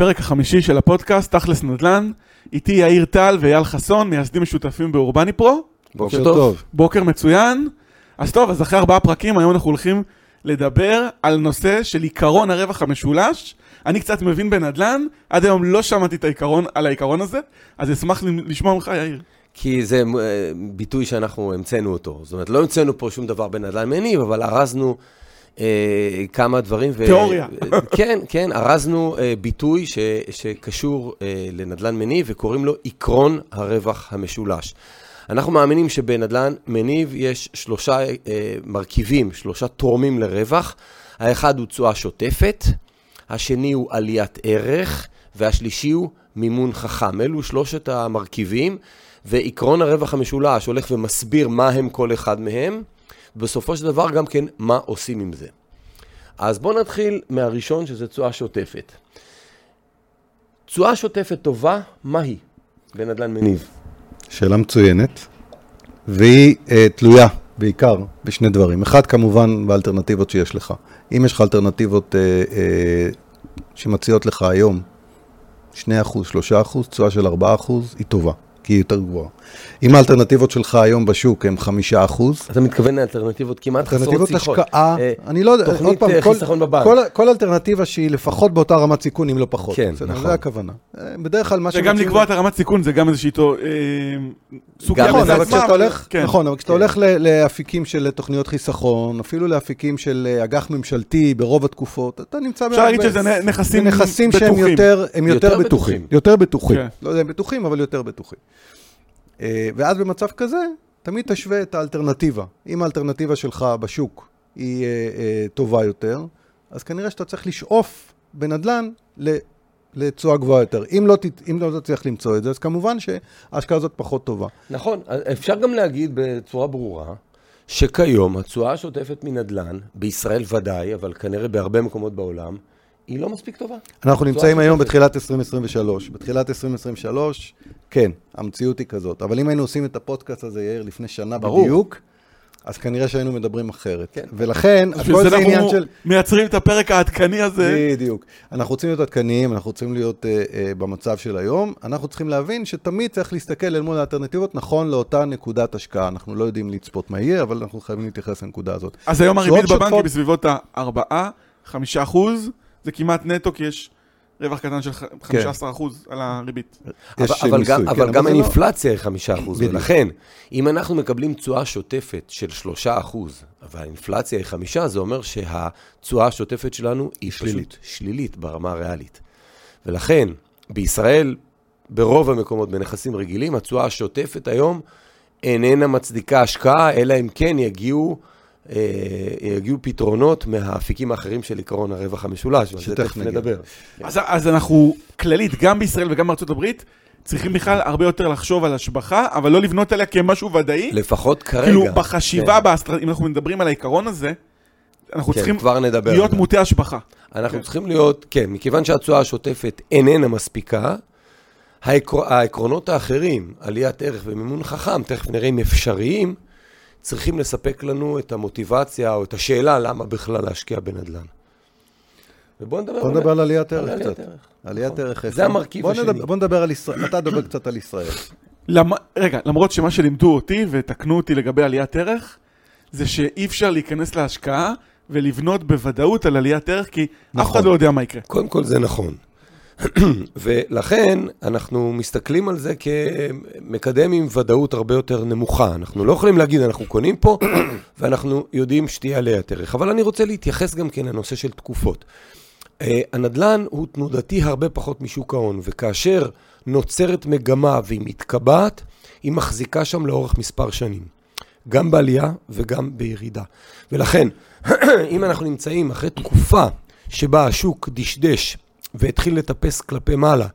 לפרק החמישי של הפודקאסט, תכלס נדל"ן. איתי יאיר טל ואייל חסון, מייסדים משותפים באורבני פרו. בוקר טוב. בוקר מצוין. אז טוב, אז אחרי ארבעה פרקים, היום אנחנו הולכים לדבר על נושא של עיקרון הרווח המשולש. אני קצת מבין בנדל"ן, עד היום לא שמעתי את העיקרון, על העיקרון הזה, אז אשמח לשמוע ממך, יאיר. כי זה אה, ביטוי שאנחנו המצאנו אותו. זאת אומרת, לא המצאנו פה שום דבר בנדל"ן מניב, אבל ארזנו אה, כמה דברים. ו... תיאוריה. כן, כן, ארזנו אה, ביטוי ש, שקשור אה, לנדל"ן מניב, וקוראים לו עקרון הרווח המשולש. אנחנו מאמינים שבנדל"ן מניב יש שלושה אה, מרכיבים, שלושה תורמים לרווח. האחד הוא תשואה שוטפת, השני הוא עליית ערך, והשלישי הוא מימון חכם. אלו שלושת המרכיבים, ועקרון הרווח המשולש הולך ומסביר מה הם כל אחד מהם, ובסופו של דבר גם כן מה עושים עם זה. אז בואו נתחיל מהראשון, שזה תשואה שוטפת. תשואה שוטפת טובה, מה היא בנדל"ן מניב? שאלה מצוינת, והיא אה, תלויה בעיקר בשני דברים. אחד, כמובן, באלטרנטיבות שיש לך. אם יש לך אלטרנטיבות אה, אה, שמציעות לך היום 2%, 3%, תשואה של 4%, היא טובה. כי היא יותר גבוהה. אם האלטרנטיבות שלך היום בשוק הן חמישה אחוז... אתה מתכוון לאלטרנטיבות כמעט חסרות שיחות. אלטרנטיבות השקעה, אה, אני לא יודע, עוד פעם, תוכנית אה, חיסכון בבנק. כל, אלטרנטיבה שהיא לפחות באותה רמת סיכון, אם לא פחות. כן, נכון. זה הכוונה. אה, בדרך כלל מה וגם לקבוע את הרמת סיכון זה גם איזושהי סוגיה גם נכון, אבל כשאתה הולך, כן. הולך ל- לאפיקים של תוכניות חיסכון, אפילו לאפיקים של אג"ח ממשלתי ברוב התקופות, אתה נמצא אפשר להגיד שזה נכסים שהם בטוחים. יותר, הם יותר יותר בטוחים. בטוחים. יותר בטוחים. כן. לא יודע אם בטוחים, אבל יותר בטוחים. אה, ואז במצב כזה, תמיד תשווה את האלטרנטיבה. אם האלטרנטיבה שלך בשוק היא אה, אה, טובה יותר, אז כנראה שאתה צריך לשאוף בנדל"ן לתשואה גבוהה יותר. אם לא, אם לא תצליח למצוא את זה, אז כמובן שההשקעה הזאת פחות טובה. נכון, אפשר גם להגיד בצורה ברורה, שכיום התשואה השוטפת מנדל"ן, בישראל ודאי, אבל כנראה בהרבה מקומות בעולם, היא לא מספיק טובה. אנחנו נמצאים היום שוטפת. בתחילת 2023. בתחילת 2023, כן, המציאות היא כזאת. אבל אם היינו עושים את הפודקאסט הזה, יאיר, לפני שנה ברור. בדיוק, אז כנראה שהיינו מדברים אחרת. כן. ולכן, הכל זה זה עניין אנחנו של... מייצרים את הפרק העדכני הזה. בדיוק. אנחנו רוצים להיות עדכניים, אנחנו רוצים להיות אה, אה, במצב של היום. אנחנו צריכים להבין שתמיד צריך להסתכל אל מול האלטרנטיבות נכון לאותה נקודת השקעה. אנחנו לא יודעים לצפות מה יהיה, אבל אנחנו חייבים להתייחס לנקודה הזאת. אז היום הריבית בבנק היא בסביבות ה-4-5 אחוז, זה כמעט נטו כי יש רווח קטן של ח- 15 אחוז על הריבית. אבל, אבל מיסוי, גם, כן, אבל גם לא- האינפלציה היא חמישה אחוז, בדיוק. ולכן, אם אנחנו מקבלים תשואה שוטפת של שלושה אחוז, אבל האינפלציה היא חמישה, זה אומר שהתשואה השוטפת שלנו היא שלילית. פשוט שלילית ברמה הריאלית. ולכן, בישראל, ברוב המקומות בנכסים רגילים, התשואה השוטפת היום איננה מצדיקה השקעה, אלא אם כן יגיעו, אה, יגיעו פתרונות מהאפיקים האחרים של עקרון הרווח המשולש, ועל זה תכף. נדבר. אז, אז אנחנו כללית, גם בישראל וגם בארצות הברית, צריכים בכלל הרבה יותר לחשוב על השבחה, אבל לא לבנות עליה כמשהו ודאי. לפחות כרגע. כאילו בחשיבה, כן. באסטר... אם אנחנו מדברים על העיקרון הזה, אנחנו כן, צריכים להיות. מוטי השבחה. אנחנו כן. צריכים להיות, כן, מכיוון שהתשואה השוטפת איננה מספיקה, העקר... העקרונות האחרים, עליית ערך ומימון חכם, תכף נראה אם אפשריים, צריכים לספק לנו את המוטיבציה או את השאלה למה בכלל להשקיע בנדל"ן. ובואו נדבר, בוא נדבר על עליית על ערך קצת. עליית נכון. ערך. זה? המרכיב בוא השני. נדבר- בוא נדבר על ישראל. אתה תדבר קצת על ישראל. למ... רגע, למרות שמה שלימדו אותי, ותקנו אותי לגבי עליית ערך, זה שאי אפשר להיכנס להשקעה ולבנות בוודאות על עליית ערך, כי אף נכון. אחד לא יודע מה יקרה. קודם כל זה נכון. ולכן אנחנו מסתכלים על זה כמקדם עם ודאות הרבה יותר נמוכה. אנחנו לא יכולים להגיד, אנחנו קונים פה, ואנחנו יודעים שתהיה עליית ערך. אבל אני רוצה להתייחס גם כן לנושא של תקופות. אה, הנדל"ן הוא תנודתי הרבה פחות משוק ההון, וכאשר נוצרת מגמה והיא מתקבעת, היא מחזיקה שם לאורך מספר שנים. גם בעלייה וגם בירידה. ולכן, אם אנחנו נמצאים אחרי תקופה שבה השוק דשדש והתחיל לטפס כלפי מעלה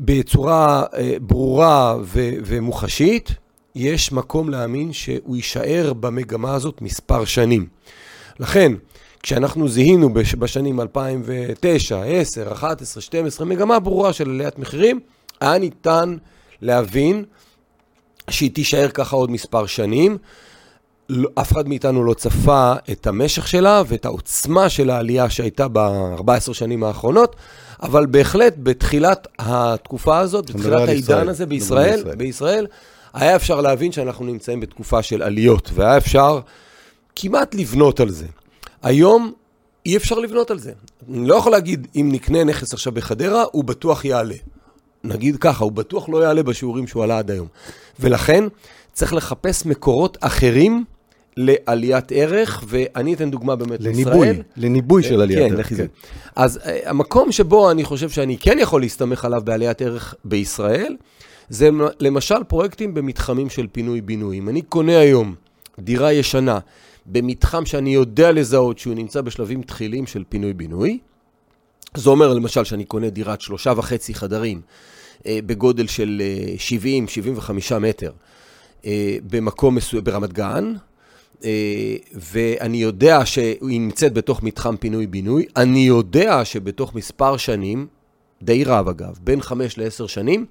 בצורה אה, ברורה ומוחשית, יש מקום להאמין שהוא יישאר במגמה הזאת מספר שנים. לכן, כשאנחנו זיהינו בש- בשנים 2009, 10, 11, 12, מגמה ברורה של עליית מחירים, היה ניתן להבין שהיא תישאר ככה עוד מספר שנים. לא, אף אחד מאיתנו לא צפה את המשך שלה ואת העוצמה של העלייה שהייתה ב-14 שנים האחרונות, אבל בהחלט בתחילת התקופה הזאת, בתחילת העידן הזה בישראל, בישראל, היה אפשר להבין שאנחנו נמצאים בתקופה של עליות, והיה אפשר כמעט לבנות על זה. היום אי אפשר לבנות על זה. אני לא יכול להגיד, אם נקנה נכס עכשיו בחדרה, הוא בטוח יעלה. נגיד ככה, הוא בטוח לא יעלה בשיעורים שהוא עלה עד היום. ולכן צריך לחפש מקורות אחרים לעליית ערך, ואני אתן דוגמה באמת לניבוי, לישראל. לניבוי של עליית כן, ערך. כן. אז uh, המקום שבו אני חושב שאני כן יכול להסתמך עליו בעליית ערך בישראל, זה למשל פרויקטים במתחמים של פינוי-בינוי. אם אני קונה היום דירה ישנה במתחם שאני יודע לזהות שהוא נמצא בשלבים תחיליים של פינוי-בינוי, זה אומר למשל שאני קונה דירת שלושה וחצי חדרים אה, בגודל של 70-75 אה, מטר אה, במקום מסוים, ברמת גן, אה, ואני יודע שהיא נמצאת בתוך מתחם פינוי-בינוי, אני יודע שבתוך מספר שנים, די רב אגב, בין 5 ל-10 שנים,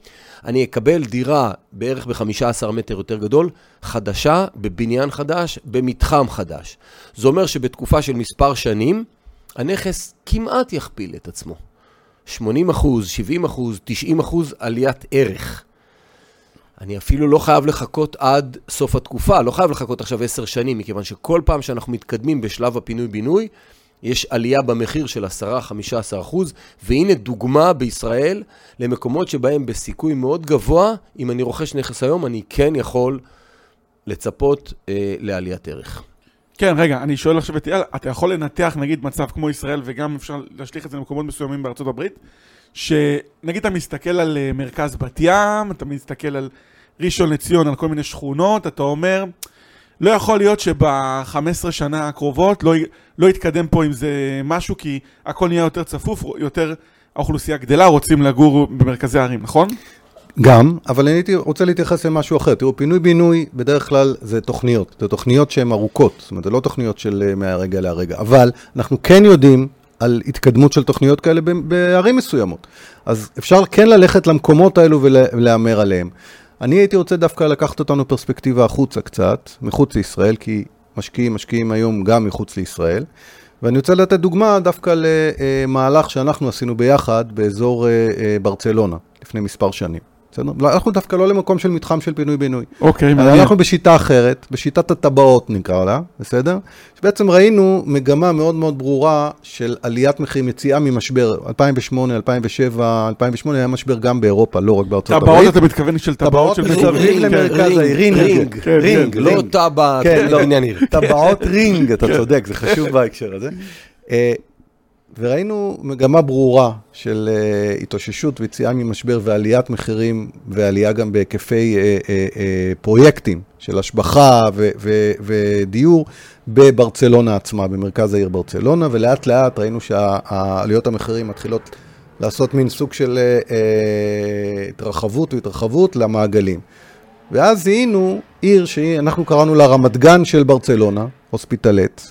אני אקבל דירה בערך ב-15 מטר יותר גדול, חדשה, בבניין חדש, במתחם חדש. זה אומר שבתקופה של מספר שנים, הנכס כמעט יכפיל את עצמו. 80 אחוז, 70 אחוז, 90 אחוז עליית ערך. אני אפילו לא חייב לחכות עד סוף התקופה, לא חייב לחכות עכשיו עשר שנים, מכיוון שכל פעם שאנחנו מתקדמים בשלב הפינוי-בינוי, יש עלייה במחיר של 10-15 אחוז, והנה דוגמה בישראל למקומות שבהם בסיכוי מאוד גבוה, אם אני רוכש נכס היום, אני כן יכול לצפות אה, לעליית ערך. כן, רגע, אני שואל עכשיו את אייל, אתה יכול לנתח נגיד מצב כמו ישראל, וגם אפשר להשליך את זה למקומות מסוימים בארצות הברית, שנגיד אתה מסתכל על אה, מרכז בת ים, אתה מסתכל על ראשון לציון, על כל מיני שכונות, אתה אומר, לא יכול להיות שב-15 שנה הקרובות לא, לא יתקדם פה עם זה משהו, כי הכל נהיה יותר צפוף, יותר האוכלוסייה גדלה, רוצים לגור במרכזי הערים, נכון? גם, אבל אני הייתי רוצה להתייחס למשהו אחר. תראו, פינוי-בינוי בדרך כלל זה תוכניות. זה תוכניות שהן ארוכות, זאת אומרת, זה לא תוכניות של אה, מהרגע להרגע. אבל אנחנו כן יודעים על התקדמות של תוכניות כאלה בערים מסוימות. אז אפשר כן ללכת למקומות האלו ולהמר עליהם. אני הייתי רוצה דווקא לקחת אותנו פרספקטיבה החוצה קצת, מחוץ לישראל, כי משקיעים משקיעים היום גם מחוץ לישראל. ואני רוצה לתת דוגמה דווקא למהלך שאנחנו עשינו ביחד באזור אה, אה, ברצלונה לפני מספר שנים. בסדר? לא, אנחנו דווקא לא למקום של מתחם של פינוי-בינוי. אוקיי, מעניין. אנחנו בשיטה אחרת, בשיטת הטבעות נקרא לה, בסדר? שבעצם ראינו מגמה מאוד מאוד ברורה של עליית מחירים, יציאה ממשבר. 2008, 2007, 2008 היה משבר גם באירופה, לא רק בארצות הברית. טבעות אתה מתכוון של טבעות של מסביב למרכז העיר, רינג, רינג, לא טבע, כן, לא עניין עיר. טבעות רינג, אתה צודק, זה חשוב בהקשר הזה. וראינו מגמה ברורה של uh, התאוששות ויציאה ממשבר ועליית מחירים ועלייה גם בהיקפי uh, uh, uh, פרויקטים של השבחה ודיור בברצלונה עצמה, במרכז העיר ברצלונה, ולאט לאט ראינו שעליות המחירים מתחילות לעשות מין סוג של uh, התרחבות והתרחבות למעגלים. ואז זיהינו עיר שאנחנו קראנו לה רמת גן של ברצלונה, הוספיטלט,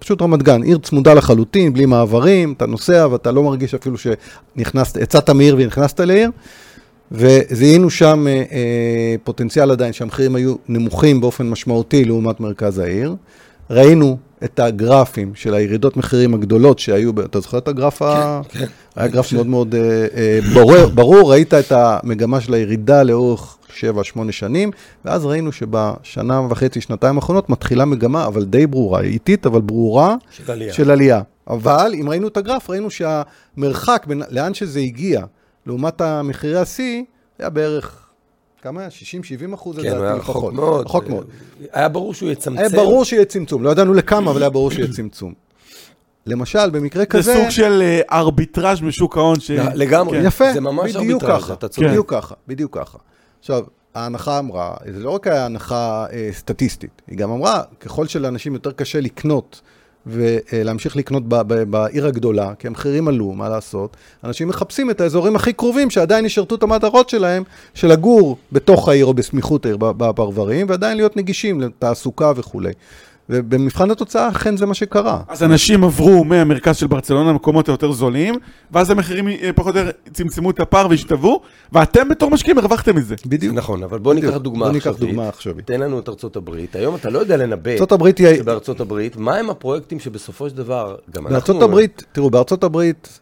פשוט רמת גן, עיר צמודה לחלוטין, בלי מעברים, אתה נוסע ואתה לא מרגיש אפילו שנכנסת, יצאת מעיר ונכנסת לעיר. וזיהינו שם אה, אה, פוטנציאל עדיין שהמחירים היו נמוכים באופן משמעותי לעומת מרכז העיר. ראינו את הגרפים של הירידות מחירים הגדולות שהיו, אתה זוכר את הגרף? כן, ה... כן. היה גרף מאוד מאוד אה, אה, ברור, ברור, ראית את המגמה של הירידה לאורך 7-8 שנים, ואז ראינו שבשנה וחצי, שנתיים האחרונות מתחילה מגמה, אבל די ברורה, איטית, אבל ברורה, של עלייה. של עלייה. אבל אם ראינו את הגרף, ראינו שהמרחק בין, לאן שזה הגיע, לעומת המחירי השיא, היה בערך כמה היה? 60-70 אחוז כן, הוא היה רחוק מאוד. רחוק מאוד. היה ברור שהוא יצמצם. היה ברור שיהיה צמצום, לא ידענו לכמה, אבל היה ברור שיהיה צמצום. למשל, במקרה כזה... זה סוג של אה, ארביטראז' בשוק ההון. ש... לגמרי. כן. יפה, זה ממש בדיוק ארביטראז', ככה. אתה צודק. בדיוק ככה, בדיוק ככה. עכשיו, ההנחה אמרה, זה לא רק הנחה אה, סטטיסטית, היא גם אמרה, ככל שלאנשים יותר קשה לקנות ולהמשיך לקנות ב- ב- בעיר הגדולה, כי המחירים עלו, מה לעשות, אנשים מחפשים את האזורים הכי קרובים שעדיין ישרתו את המטרות שלהם, של לגור בתוך העיר או בסמיכות העיר, בפרברים, ועדיין להיות נגישים לתעסוקה וכולי. ובמבחן התוצאה, אכן זה מה שקרה. אז אנשים עברו מהמרכז של ברצלונה למקומות היותר זולים, ואז המחירים אה, פחות או יותר צמצמו את הפער והשתוו, ואתם בתור משקיעים הרווחתם מזה. בדיוק. נכון, אבל בוא ניקח. דוגמה בוא ניקח עכשווית. דוגמה עכשווית. תן לנו את ארצות הברית. היום אתה לא יודע לנבא ארצות הברית. שבארצות הברית, מהם הפרויקטים שבסופו של דבר, גם אנחנו... בארצות הברית, תראו, בארצות הברית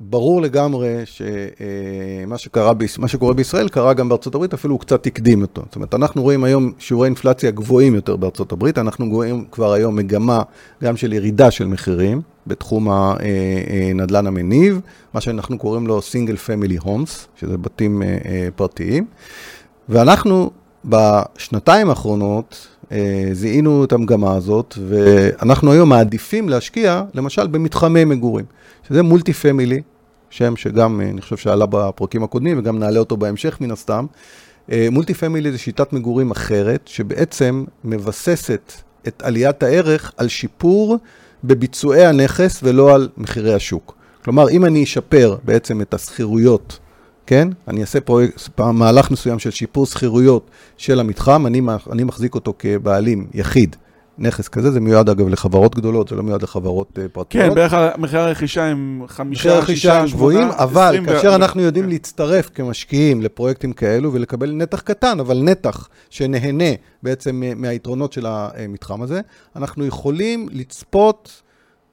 ברור לגמרי שמה שקרה, ביש- מה שקורה בישראל קרה גם בארצות הברית, אפילו הוא קצת הקדים אותו. זאת אומרת, אנחנו רואים היום שיעורי אינפלציה גבוהים יותר בארצות הברית, אנחנו רואים כבר היום מגמה גם של ירידה של מחירים בתחום הנדלן המניב, מה שאנחנו קוראים לו single family homes, שזה בתים אה, אה, פרטיים. ואנחנו בשנתיים האחרונות אה, זיהינו את המגמה הזאת, ואנחנו היום מעדיפים להשקיע, למשל, במתחמי מגורים, שזה multi family, שם שגם, אה, אני חושב שעלה בפרקים הקודמים, וגם נעלה אותו בהמשך מן הסתם. אה, multi family זה שיטת מגורים אחרת, שבעצם מבססת את עליית הערך על שיפור בביצועי הנכס ולא על מחירי השוק. כלומר, אם אני אשפר בעצם את השכירויות כן? אני אעשה פרויקט, מהלך מסוים של שיפור שכירויות של המתחם, אני, אני מחזיק אותו כבעלים יחיד. נכס כזה, זה מיועד אגב לחברות גדולות, זה לא מיועד לחברות אה, פרטיות. כן, בערך מחירי הרכישה הם מחירי חמישה, הרכישה שישה, הם גבוהים, שמונה, אבל כאשר ו- אנחנו יודעים כן. להצטרף כמשקיעים לפרויקטים כאלו ולקבל נתח קטן, אבל נתח שנהנה בעצם מ- מהיתרונות של המתחם הזה, אנחנו יכולים לצפות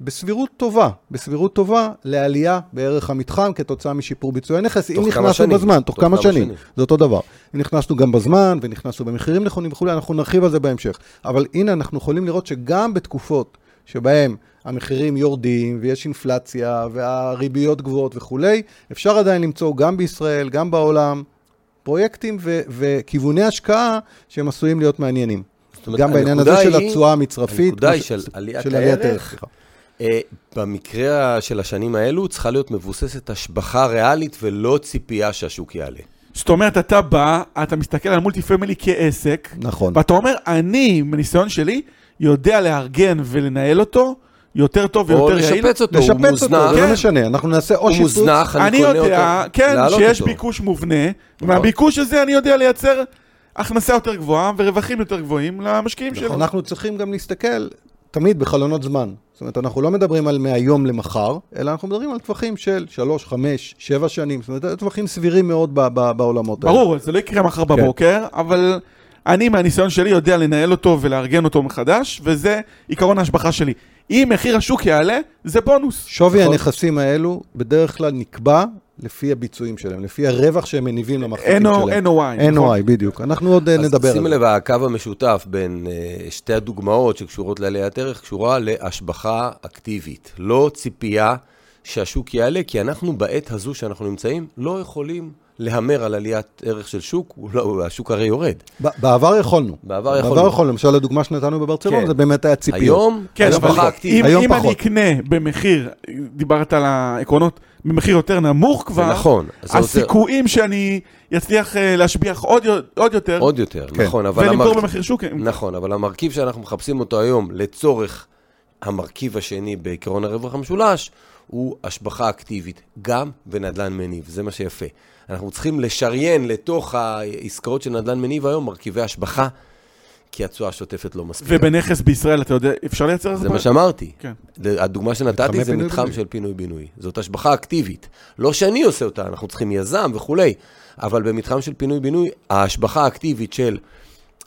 בסבירות טובה, בסבירות טובה לעלייה בערך המתחם כתוצאה משיפור ביצועי נכס, אם נכנסנו שנים. בזמן, תוך תוך כמה כמה שנים, שנים. זה אותו דבר. אם נכנסנו גם בזמן ונכנסנו במחירים נכונים וכולי, אנחנו נרחיב על זה בהמשך. אבל הנה, אנחנו יכולים לראות שגם בתקופות שבהם המחירים יורדים ויש אינפלציה והריביות גבוהות וכולי, אפשר עדיין למצוא גם בישראל, גם בעולם, פרויקטים ו- וכיווני השקעה שהם עשויים להיות מעניינים. אומרת, גם בעניין הזה הנקודה של היא- התשואה המצרפית. הנקודה היא מה ש- של עליית של הערך. אה, במקרה של השנים האלו צריכה להיות מבוססת השבחה ריאלית ולא ציפייה שהשוק יעלה. זאת אומרת, אתה בא, אתה מסתכל על מולטי פמילי כעסק, נכון. ואתה אומר, אני, מניסיון שלי, יודע לארגן ולנהל אותו יותר טוב או ויותר יעיל. לשפץ אותו, הוא לשפץ אותו, מוזנח, זה כן. לא משנה, אנחנו נעשה או הוא שיפוץ. מוזנח, אני אני קונה יודע, אותו. כן, להעלות שיש אותו. ביקוש מובנה, ומהביקוש הזה אני יודע לייצר הכנסה יותר גבוהה ורווחים יותר גבוהים למשקיעים שלו. אנחנו צריכים גם להסתכל תמיד בחלונות זמן. זאת אומרת, אנחנו לא מדברים על מהיום למחר, אלא אנחנו מדברים על טווחים של 3, 5, 7 שנים. זאת אומרת, טווחים סבירים מאוד ב- ב- בעולמות האלה. ברור, זה לא יקרה מחר כן. בבוקר, אבל אני מהניסיון שלי יודע לנהל אותו ולארגן אותו מחדש, וזה עיקרון ההשבחה שלי. אם מחיר השוק יעלה, זה בונוס. שווי נכון. הנכסים האלו בדרך כלל נקבע לפי הביצועים שלהם, לפי הרווח שהם מניבים למחזיקים שלהם. NOI. נכון? NOI, בדיוק. אנחנו עוד אה, אז נדבר על שימי זה. לב, הקו המשותף בין אה, שתי הדוגמאות שקשורות לעליית ערך, קשורה להשבחה אקטיבית. לא ציפייה שהשוק יעלה, כי אנחנו בעת הזו שאנחנו נמצאים, לא יכולים להמר על עליית ערך של שוק, לא, השוק הרי יורד. בעבר יכולנו. בעבר יכולנו. בעבר יכולנו. למשל, הדוגמה שנתנו בברצלונה, כן. זה באמת היה ציפיות. היום, כן, אבל השבחה אם. היום אם אני פחות. אקנה במחיר, דיברת על העקרונות, במחיר יותר נמוך זה כבר, נכון. אז זה. הסיכויים שאני אצליח אה, להשביח עוד, עוד יותר, עוד יותר, כן. נכון, אבל ולמכור המרכ- במחיר שוק, הם- נכון, אבל המרכיב שאנחנו מחפשים אותו היום לצורך המרכיב השני בעקרון הרווח המשולש, הוא השבחה אקטיבית, גם בנדלן מניב, זה מה שיפה. אנחנו צריכים לשריין לתוך העסקאות של נדלן מניב היום מרכיבי השבחה, כי התשואה השוטפת לא מספיקה. ובנכס בישראל, אתה יודע, אפשר לייצר את זה מה שאמרתי. כן. הדוגמה שנתתי זה מתחם פינוי-בינוי. של פינוי-בינוי. זאת השבחה אקטיבית. לא שאני עושה אותה, אנחנו צריכים יזם וכולי, אבל במתחם של פינוי-בינוי, ההשבחה האקטיבית של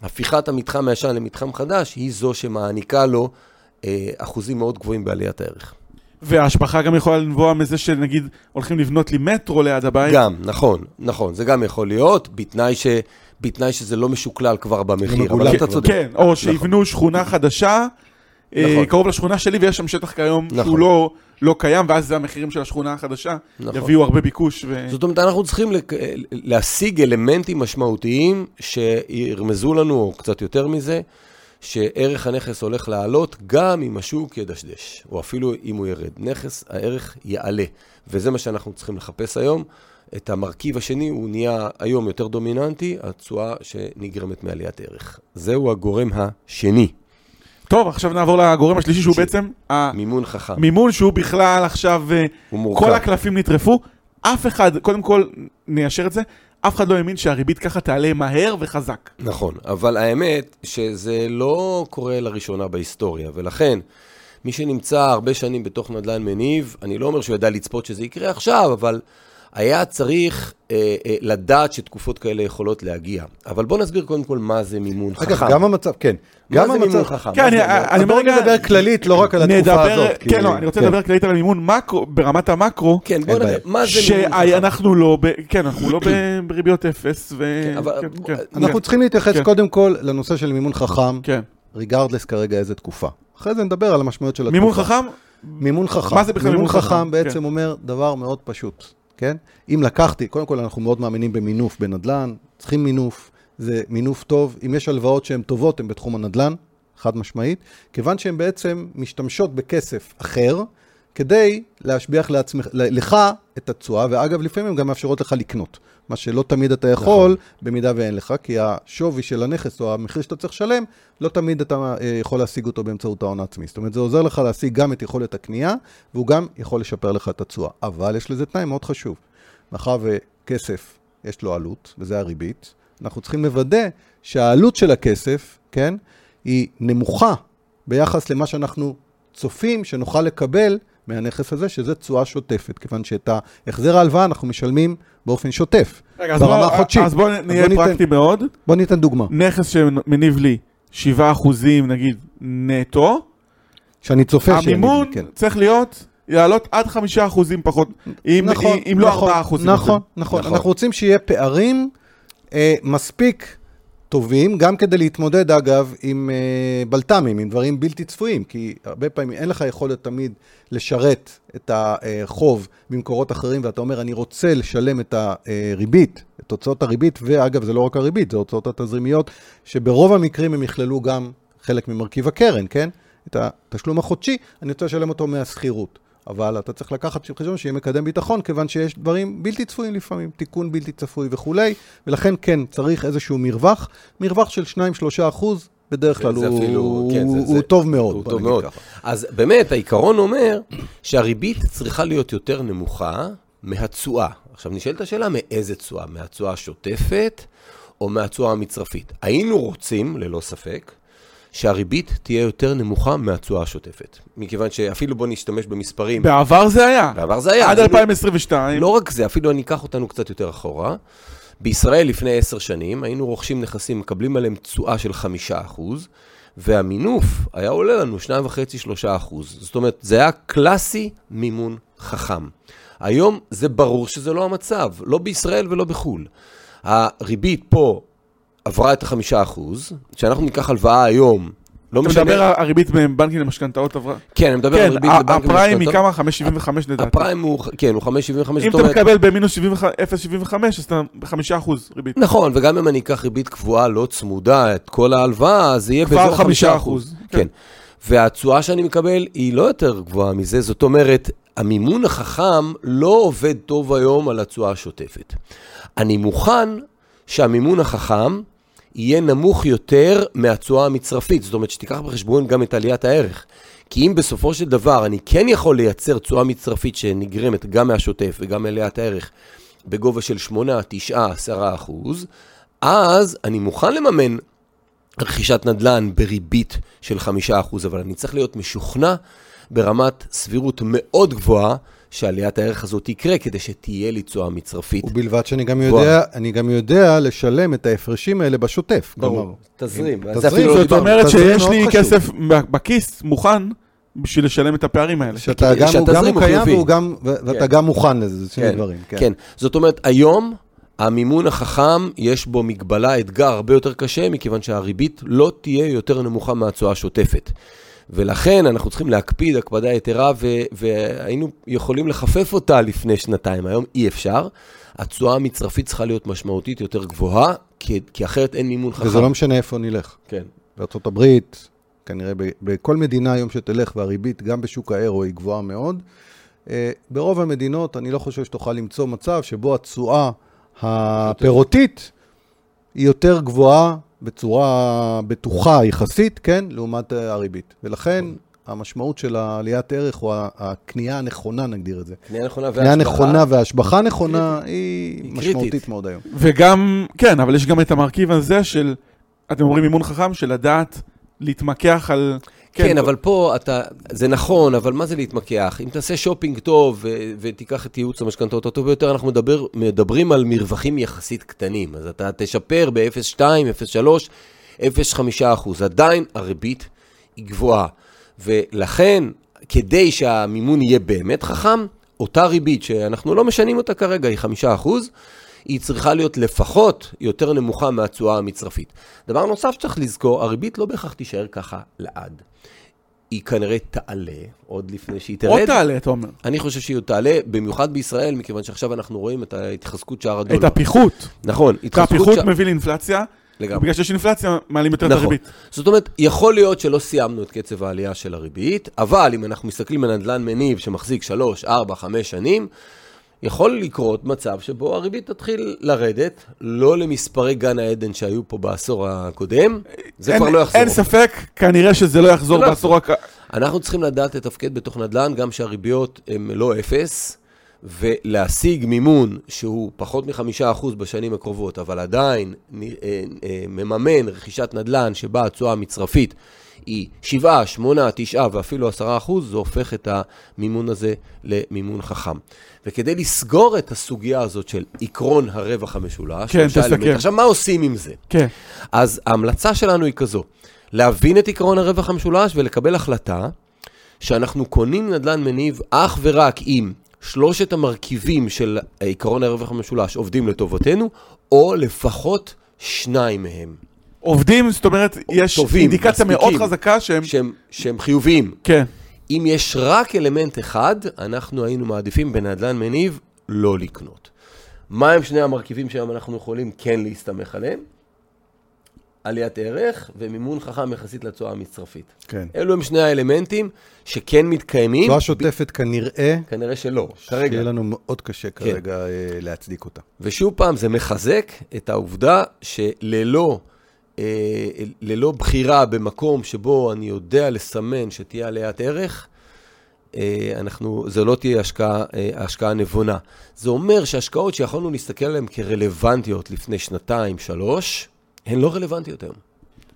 הפיכת המתחם הישן למתחם חדש, היא זו שמעניקה לו אה, אחוזים מאוד גבוהים בעליית הערך. וההשבחה גם יכולה לנבוע מזה שנגיד הולכים לבנות לי מטרו ליד הבית. גם, נכון, נכון, זה גם יכול להיות, בתנאי, ש, בתנאי שזה לא משוקלל כבר במחיר, אבל אתה. צודק. כן, או שיבנו שכונה חדשה, אה, נכון. קרוב לשכונה שלי, ויש שם שטח כיום נכון. שהוא לא, לא קיים, ואז זה המחירים של השכונה החדשה, נכון. יביאו הרבה ביקוש. ו... זאת אומרת, אנחנו צריכים לק- להשיג אלמנטים משמעותיים שירמזו לנו, או קצת יותר מזה, שערך הנכס הולך לעלות גם אם השוק ידשדש, או אפילו אם הוא ירד. נכס, הערך יעלה, וזה מה שאנחנו צריכים לחפש היום. את המרכיב השני, הוא נהיה היום יותר דומיננטי, התשואה שנגרמת מעליית ערך. זהו הגורם השני, טוב, עכשיו נעבור לגורם השלישי, שהוא ש- בעצם מימון חכם. המימון, שהוא בכלל עכשיו, אה, הוא מורכב. כל הקלפים נטרפו. אף אחד, קודם כל, ניישר את זה, אף אחד לא האמין שהריבית ככה תעלה מהר וחזק. נכון, אבל האמת שזה לא קורה לראשונה בהיסטוריה, ולכן מי שנמצא הרבה שנים בתוך נדל"ן מניב, אני לא אומר שהוא ידע לצפות שזה יקרה עכשיו, אבל היה צריך אה, אה, לדעת שתקופות כאלה יכולות להגיע. אבל בוא נסביר קודם כל מה זה מימון אגב, חכם. גם המצב, כן. מה גם זה מימון. חכם? כן, מה אני- זה אומר? בואו נדבר כללית, לא רק על התקופה נדבר, הזאת. כן, לא, אני רוצה לדבר כללית על המימון מקרו, ברמת המקרו, כן, בוא אין נראה, בעיה. מה זה מימון חכם? שאנחנו לא, ב- כן, אנחנו לא בריביות אפס, ו... כן, אבל- כן, כן, אנחנו כן, צריכים להתייחס כן. קודם כל לנושא של מימון חכם, כן. regardless כרגע איזה תקופה. אחרי זה נדבר על המשמעויות של התקופה. מימון חכם? מימון חכם. מה זה בכלל מימון מימון חכם? חכם בעצם כן. אומר דבר מאוד פשוט, כן? אם לקחתי, קודם כל אנחנו מאוד מאמינים במינוף בנדל"ן, צריכים מינוף, זה מינוף טוב. אם יש הלוואות שהן טובות, הן בתחום הנדל"ן, חד משמעית, כיוון שהן בעצם משתמשות בכסף אחר, כדי להשביח לעצמך, לך את התשואה, ואגב, לפעמים הן גם מאפשרות לך לקנות. מה שלא תמיד אתה יכול, במידה ואין לך, כי השווי של הנכס או המחיר שאתה צריך לשלם, לא תמיד אתה אה, יכול להשיג אותו באמצעות ההון העצמי. זאת אומרת, זה עוזר לך להשיג גם את יכולת הקנייה, והוא גם יכול לשפר לך את התשואה. אבל יש לזה תנאי מאוד חשוב. מאחר וכסף, יש לו עלות, וזה הריבית, אנחנו צריכים לוודא שהעלות של הכסף, כן, היא נמוכה ביחס למה שאנחנו צופים שנוכל לקבל מהנכס הזה, שזה תשואה שוטפת, כיוון שאת החזר ההלוואה אנחנו משלמים באופן שוטף, רגע, אז ברמה בוא- החודשית. אז בואו נהיה ניתן- פרקטי מאוד. בוא ניתן דוגמה. נכס שמניב לי 7 אחוזים, נגיד, נטו, שאני צופה שהם המימון יגידו, כן. צריך להיות, לעלות עד 5 אחוזים פחות, אם נכון, אם לא נכון, 4 אחוזים. נכון, נכון. נכון. אנחנו רוצים שיהיה פערים אה, מספיק טובים, גם כדי להתמודד, אגב, עם אה, בלת"מים, עם דברים בלתי צפויים, כי הרבה פעמים אין לך יכולת תמיד לשרת את החוב ממקורות אחרים, ואתה אומר, אני רוצה לשלם את הריבית, את הוצאות הריבית, ואגב, זה לא רק הריבית, זה הוצאות התזרימיות, שברוב המקרים הם יכללו גם חלק ממרכיב הקרן, כן? את התשלום החודשי, אני רוצה לשלם אותו מהשכירות. אבל אתה צריך לקחת בחשבון שיהיה מקדם ביטחון, כיוון שיש דברים בלתי צפויים לפעמים, תיקון בלתי צפוי וכולי, ולכן כן, צריך איזשהו מרווח, מרווח של 2-3 אחוז, בדרך כלל זה הוא, אפילו- כן, זה- הוא, זה- הוא טוב מאוד. הוא טוב מאוד. ככה. אז באמת, העיקרון אומר שהריבית צריכה להיות יותר נמוכה מהתשואה. עכשיו, נשאלת השאלה, מאיזה תשואה? מהתשואה השוטפת או מהתשואה המצרפית? היינו רוצים, ללא ספק, שהריבית תהיה יותר נמוכה מהתשואה השוטפת. מכיוון שאפילו בוא נשתמש במספרים. בעבר זה היה. בעבר זה היה. עד אז 2022. לא רק זה, אפילו אני אקח אותנו קצת יותר אחורה. בישראל לפני עשר שנים היינו רוכשים נכסים, מקבלים עליהם תשואה של חמישה אחוז, והמינוף היה עולה לנו שניים וחצי, שלושה אחוז. זאת אומרת, זה היה קלאסי מימון חכם. היום זה ברור שזה לא המצב, לא בישראל ולא בחו"ל. הריבית פה עברה את החמישה אחוז, כשאנחנו ניקח הלוואה היום, לא אתה משנה... מדבר על הריבית בבנקים למשכנתאות עברה. כן, אני מדבר כן, על ריבית ה- לבנקים הפריים היא למשכנתאות. כמה? 5.75 לדעתי. הפריים הוא, כן, הוא 5.75, אם אתה. מקבל במינוס 0.75 אז אתה ב-5 אחוז ריבית. נכון, וגם אם אני אקח ריבית קבועה לא צמודה, את כל ההלוואה, זה יהיה כבר באזור חמישה אחוז, אחוז. כן. כן. והתשואה שאני מקבל היא לא יותר גבוהה מזה, זאת אומרת, המימון החכם לא עובד טוב היום על התשואה השוטפת. אני מוכן שהמימון החכם יהיה נמוך יותר מהתשואה המצרפית, זאת אומרת שתיקח בחשבון גם את עליית הערך. כי אם בסופו של דבר אני כן יכול לייצר תשואה מצרפית שנגרמת גם מהשוטף וגם מעליית הערך בגובה של 8, 9, 10 אחוז, אז אני מוכן לממן רכישת נדל"ן בריבית של 5 אחוז, אבל אני צריך להיות משוכנע ברמת סבירות מאוד גבוהה שעליית הערך הזאת תקרה כדי שתהיה לי תשואה מצרפית. ובלבד שאני גם. יודע, אני גם יודע לשלם את ההפרשים האלה בשוטף. כלומר, תזרים. תזרים, לא זאת דיברנו. אומרת שיש לי חשוב. כסף בכיס מוכן בשביל לשלם את הפערים האלה. שאתה גם, הוא גם הוא קיים. והוא גם, ו- ואתה כן. גם מוכן לזה, זה שני כן, דברים. כן. כן. זאת אומרת, היום המימון החכם, יש בו מגבלה, אתגר הרבה יותר קשה, מכיוון שהריבית לא תהיה יותר נמוכה מהתשואה השוטפת. ולכן אנחנו צריכים להקפיד הקפדה יתרה, ו- והיינו יכולים לחפף אותה לפני שנתיים, היום אי אפשר. התשואה המצרפית צריכה להיות משמעותית יותר גבוהה, כי, כי אחרת אין מימון חכם. וזה לא משנה איפה נלך. כן. בארה"ב, כנראה ב- בכל מדינה היום שתלך והריבית, גם בשוק האירו, היא גבוהה מאוד. אה, ברוב המדינות, אני לא חושב שתוכל למצוא מצב שבו התשואה הפירותית היא יותר גבוהה בצורה בטוחה יחסית, כן, לעומת אה, הריבית. ולכן, המשמעות של העליית ערך, או ה- הקנייה הנכונה, נגדיר את זה. קנייה נכונה קנייה והשבחה. נכונה והשבחה נכונה היא היא משמעותית קריטית. מאוד היום. וגם, כן, אבל יש גם את המרכיב הזה של, אתם אומרים אימון חכם, של לדעת להתמקח על... כן, אבל פה אתה, זה נכון, אבל מה זה להתמקח? אם תעשה שופינג טוב ו- ותיקח את ייעוץ המשכנתאות הטוב ביותר, אנחנו מדבר, מדברים על מרווחים יחסית קטנים. אז אתה תשפר ב-0.2, 0.3, 0.5 אחוז. עדיין הריבית היא גבוהה. ולכן, כדי שהמימון יהיה באמת חכם, אותה ריבית שאנחנו לא משנים אותה כרגע, היא 5 אחוז, היא צריכה להיות לפחות יותר נמוכה מהתשואה המצרפית. דבר נוסף שצריך לזכור, הריבית לא בהכרח תישאר ככה לעד. היא כנראה תעלה עוד לפני שהיא תרד. עוד תעלה, אתה אומר. אני חושב שהיא עוד תעלה, במיוחד בישראל, מכיוון שעכשיו אנחנו רואים את ההתחזקות שער הדולר. את הפיחות. נכון, כי הפיחות שער- מביא לאינפלציה, לגמרי. בגלל שיש אינפלציה, מעלים יותר את נכון. הריבית. זאת אומרת, יכול להיות שלא סיימנו את קצב העלייה של הריבית, אבל אם אנחנו מסתכלים על נדל"ן מניב שמחזיק 3, 4, 5 שנים, יכול לקרות מצב שבו הריבית תתחיל לרדת, לא למספרי גן העדן שהיו פה בעשור הקודם, זה אין- כבר לא יחזור. אין ספק, כנראה שזה לא יחזור לא בעשור הק... אנחנו צריכים לדעת לתפקד בתוך נדל"ן, גם שהריביות הן לא אפס, ולהשיג מימון שהוא פחות מחמישה אחוז בשנים הקרובות, אבל עדיין אה, אה, מממן רכישת נדל"ן שבה התשואה המצרפית היא 7, 8, 9 ואפילו 10 אחוז, זה הופך את המימון הזה למימון חכם. וכדי לסגור את הסוגיה הזאת של עקרון הרווח המשולש, כן, תסכם. עכשיו, מה עושים עם זה? כן. אז ההמלצה שלנו היא כזו, להבין את עקרון הרווח המשולש ולקבל החלטה שאנחנו קונים נדל"ן מניב אך ורק אם שלושת המרכיבים של עקרון הרווח המשולש עובדים לטובתנו, או לפחות שניים מהם, עובדים, זאת אומרת, יש טובים, אינדיקציה מאוד. חזקה שהם... שהם, שהם חיוביים. כן. אם יש רק אלמנט אחד, אנחנו היינו מעדיפים בנדל"ן מניב לא לקנות. מה הם שני המרכיבים שהיום אנחנו יכולים כן להסתמך עליהם? עליית ערך ומימון חכם יחסית לתשואה המצרפית. כן. אלו הם שני האלמנטים שכן מתקיימים. תשואה שוטפת כנראה, כנראה שלא, שיהיה כרגע. לנו מאוד קשה כרגע אה, להצדיק אותה. ושוב פעם, זה מחזק את העובדה שללא ללא בחירה במקום שבו אני יודע לסמן שתהיה עליית ערך, אה, אנחנו, זו לא תהיה השקעה, אה, השקעה נבונה. זה אומר שהשקעות שיכולנו להסתכל עליהן כרלוונטיות לפני שנתיים, שלוש, הן לא רלוונטיות היום.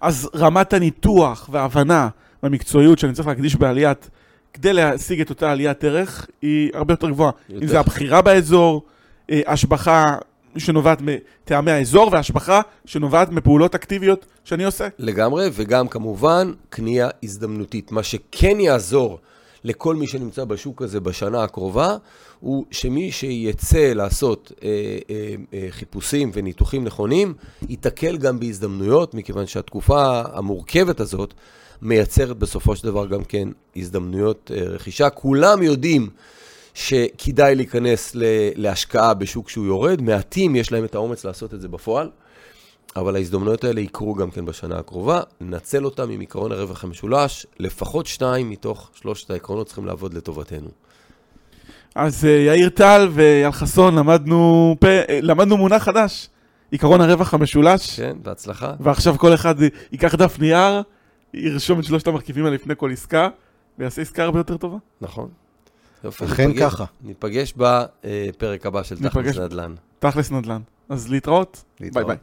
אז רמת הניתוח וההבנה והמקצועיות שאני צריך להקדיש בעליית, כדי להשיג את אותה עליית ערך, היא הרבה יותר גבוהה. יותר. אם זה הבחירה באזור, אה, השבחה שנובעת מטעמי האזור, והשבחה שנובעת מפעולות אקטיביות שאני עושה. לגמרי, וגם כמובן קנייה הזדמנותית. מה שכן יעזור לכל מי שנמצא בשוק הזה בשנה הקרובה, הוא שמי שיצא לעשות אה, אה, אה, חיפושים וניתוחים נכונים, ייתקל גם בהזדמנויות, מכיוון שהתקופה המורכבת הזאת מייצרת בסופו של דבר גם כן הזדמנויות אה, רכישה. כולם יודעים שכדאי להיכנס להשקעה בשוק שהוא יורד, מעטים יש להם את האומץ לעשות את זה בפועל. אבל ההזדמנויות האלה יקרו גם כן בשנה הקרובה, ננצל אותם עם עקרון הרווח המשולש, לפחות שניים מתוך שלושת העקרונות צריכים לעבוד לטובתנו. אז אה, יאיר טל ואייל חסון למדנו, פ... אה, למדנו מונח חדש, עקרון הרווח המשולש, כן, בהצלחה. ועכשיו כל אחד ייקח דף נייר, ירשום את שלושת המרכיבים האלה לפני כל עסקה, ויעשה עסקה הרבה יותר טובה. נכון. יופי, אכן ניפגש- ככה. ניפגש בפרק הבא של תכלס. נדל"ן. תכלס נדל"ן. אז להתראות, ביי להתראות. ביי.